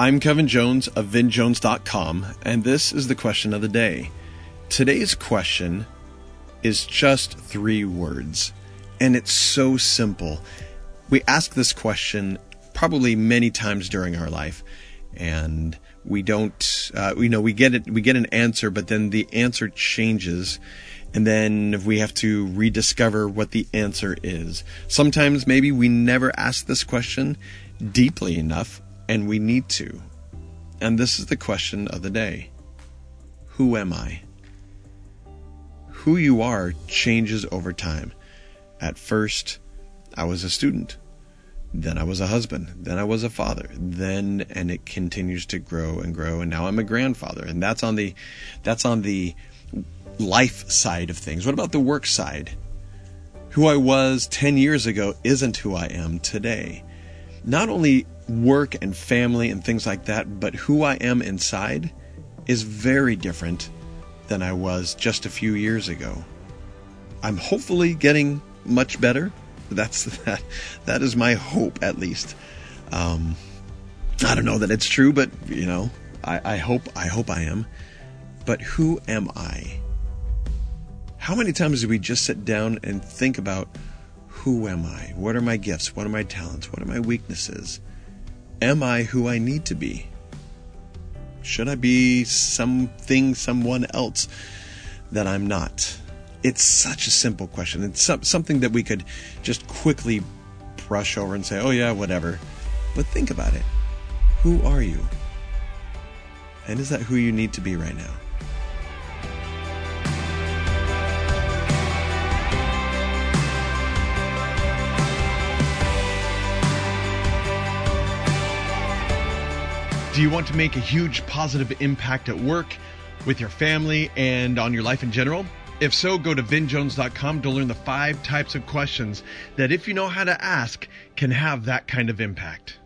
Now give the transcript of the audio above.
I'm Kevin Jones of VinJones.com, and this is the question of the day. Today's question is just three words, and it's so simple. We ask this question probably many times during our life, and we don't, uh, you know, we get it, we get an answer, but then the answer changes, and then we have to rediscover what the answer is. Sometimes maybe we never ask this question deeply enough and we need to. And this is the question of the day Who am I? Who you are changes over time. At first, I was a student. Then I was a husband. Then I was a father. Then, and it continues to grow and grow. And now I'm a grandfather. And that's on the, that's on the life side of things. What about the work side? Who I was 10 years ago isn't who I am today. Not only work and family and things like that, but who I am inside is very different than I was just a few years ago. I'm hopefully getting much better. That's that. That is my hope, at least. Um, I don't know that it's true, but you know, I, I hope I hope I am. But who am I? How many times do we just sit down and think about who am I? What are my gifts? What are my talents? What are my weaknesses? Am I who I need to be? Should I be something, someone else that I'm not? It's such a simple question. It's something that we could just quickly brush over and say, oh, yeah, whatever. But think about it. Who are you? And is that who you need to be right now? Do you want to make a huge positive impact at work, with your family, and on your life in general? If so, go to vinjones.com to learn the five types of questions that, if you know how to ask, can have that kind of impact.